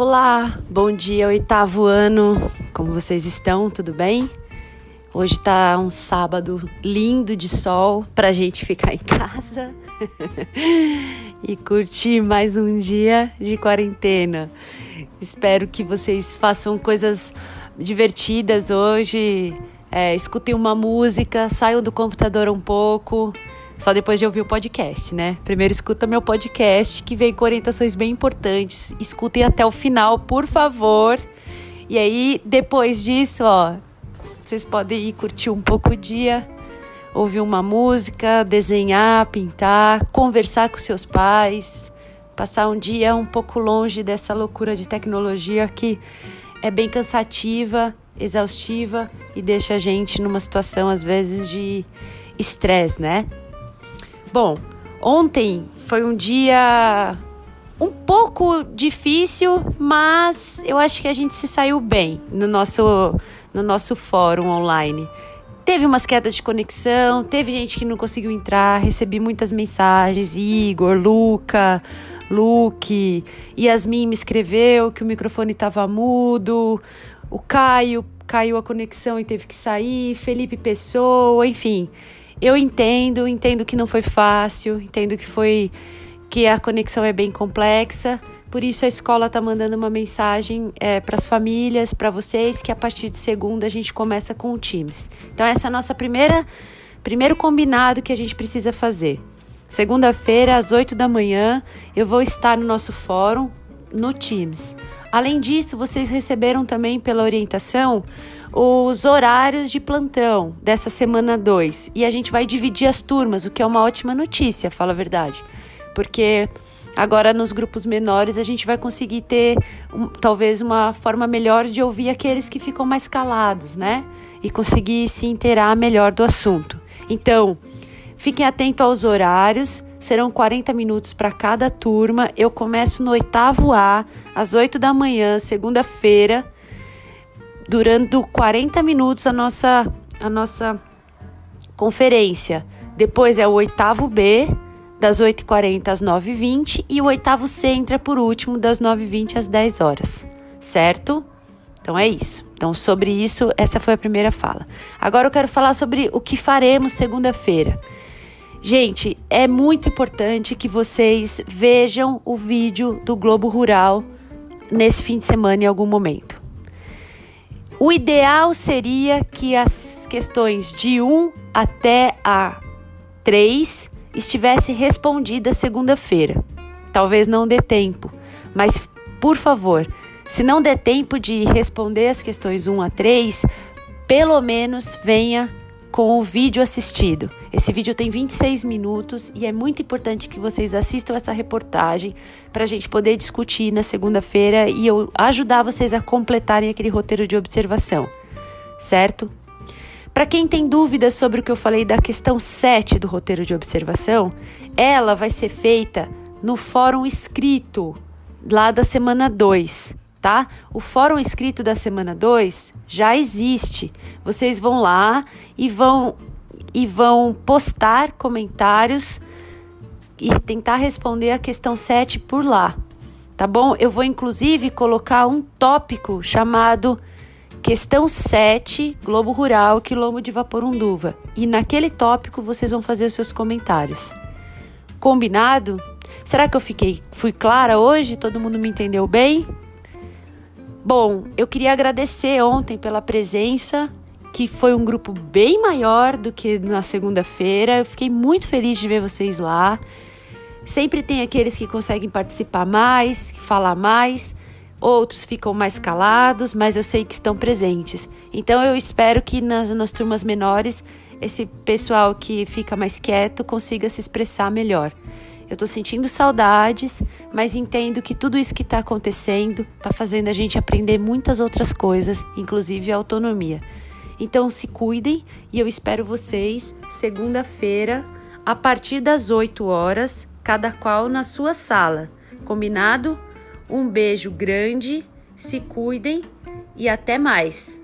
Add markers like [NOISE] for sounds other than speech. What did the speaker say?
Olá, bom dia, oitavo ano. Como vocês estão? Tudo bem? Hoje tá um sábado lindo de sol pra gente ficar em casa [LAUGHS] e curtir mais um dia de quarentena. Espero que vocês façam coisas divertidas hoje, é, escutem uma música, saiam do computador um pouco, só depois de ouvir o podcast, né? Primeiro escuta meu podcast, que vem com orientações bem importantes. Escutem até o final, por favor. E aí, depois disso, ó, vocês podem ir curtir um pouco o dia, ouvir uma música, desenhar, pintar, conversar com seus pais, passar um dia um pouco longe dessa loucura de tecnologia que é bem cansativa, exaustiva e deixa a gente numa situação às vezes de estresse, né? Bom, ontem foi um dia um pouco difícil, mas eu acho que a gente se saiu bem no nosso, no nosso fórum online. Teve umas quedas de conexão, teve gente que não conseguiu entrar, recebi muitas mensagens, Igor, Luca, Luke, Yasmin me escreveu que o microfone estava mudo, o Caio caiu a conexão e teve que sair, Felipe Pessoa, enfim. Eu entendo, entendo que não foi fácil, entendo que foi que a conexão é bem complexa. Por isso a escola está mandando uma mensagem é, para as famílias, para vocês, que a partir de segunda a gente começa com o Teams. Então essa é a nossa primeira primeiro combinado que a gente precisa fazer. Segunda-feira às 8 da manhã eu vou estar no nosso fórum no Teams. Além disso, vocês receberam também pela orientação os horários de plantão dessa semana 2. E a gente vai dividir as turmas, o que é uma ótima notícia, fala a verdade. Porque agora nos grupos menores a gente vai conseguir ter um, talvez uma forma melhor de ouvir aqueles que ficam mais calados, né? E conseguir se inteirar melhor do assunto. Então, fiquem atentos aos horários. Serão 40 minutos para cada turma. Eu começo no oitavo A, às 8 da manhã, segunda-feira durando 40 minutos a nossa, a nossa conferência. Depois é o oitavo B, das 8h40 às 9h20, e o oitavo C entra por último, das 9h20 às 10 horas, certo? Então é isso. Então, sobre isso, essa foi a primeira fala. Agora eu quero falar sobre o que faremos segunda-feira. Gente, é muito importante que vocês vejam o vídeo do Globo Rural nesse fim de semana em algum momento. O ideal seria que as questões de 1 até a 3 estivessem respondidas segunda-feira. Talvez não dê tempo, mas por favor, se não der tempo de responder as questões 1 a 3, pelo menos venha com o vídeo assistido. Esse vídeo tem 26 minutos e é muito importante que vocês assistam essa reportagem para a gente poder discutir na segunda-feira e eu ajudar vocês a completarem aquele roteiro de observação, certo? Para quem tem dúvidas sobre o que eu falei da questão 7 do roteiro de observação, ela vai ser feita no fórum escrito lá da semana 2, tá? O fórum escrito da semana 2 já existe. Vocês vão lá e vão e vão postar comentários e tentar responder a questão 7 por lá. Tá bom? Eu vou inclusive colocar um tópico chamado Questão 7, Globo Rural, Quilombo de Vaporunduva. E naquele tópico vocês vão fazer os seus comentários. Combinado? Será que eu fiquei fui clara hoje? Todo mundo me entendeu bem? Bom, eu queria agradecer ontem pela presença, que foi um grupo bem maior do que na segunda-feira. Eu fiquei muito feliz de ver vocês lá. Sempre tem aqueles que conseguem participar mais, falar mais, outros ficam mais calados, mas eu sei que estão presentes. Então eu espero que nas, nas turmas menores esse pessoal que fica mais quieto consiga se expressar melhor. Eu tô sentindo saudades, mas entendo que tudo isso que está acontecendo está fazendo a gente aprender muitas outras coisas, inclusive a autonomia. Então se cuidem e eu espero vocês segunda-feira, a partir das 8 horas, cada qual na sua sala. Combinado? Um beijo grande, se cuidem e até mais!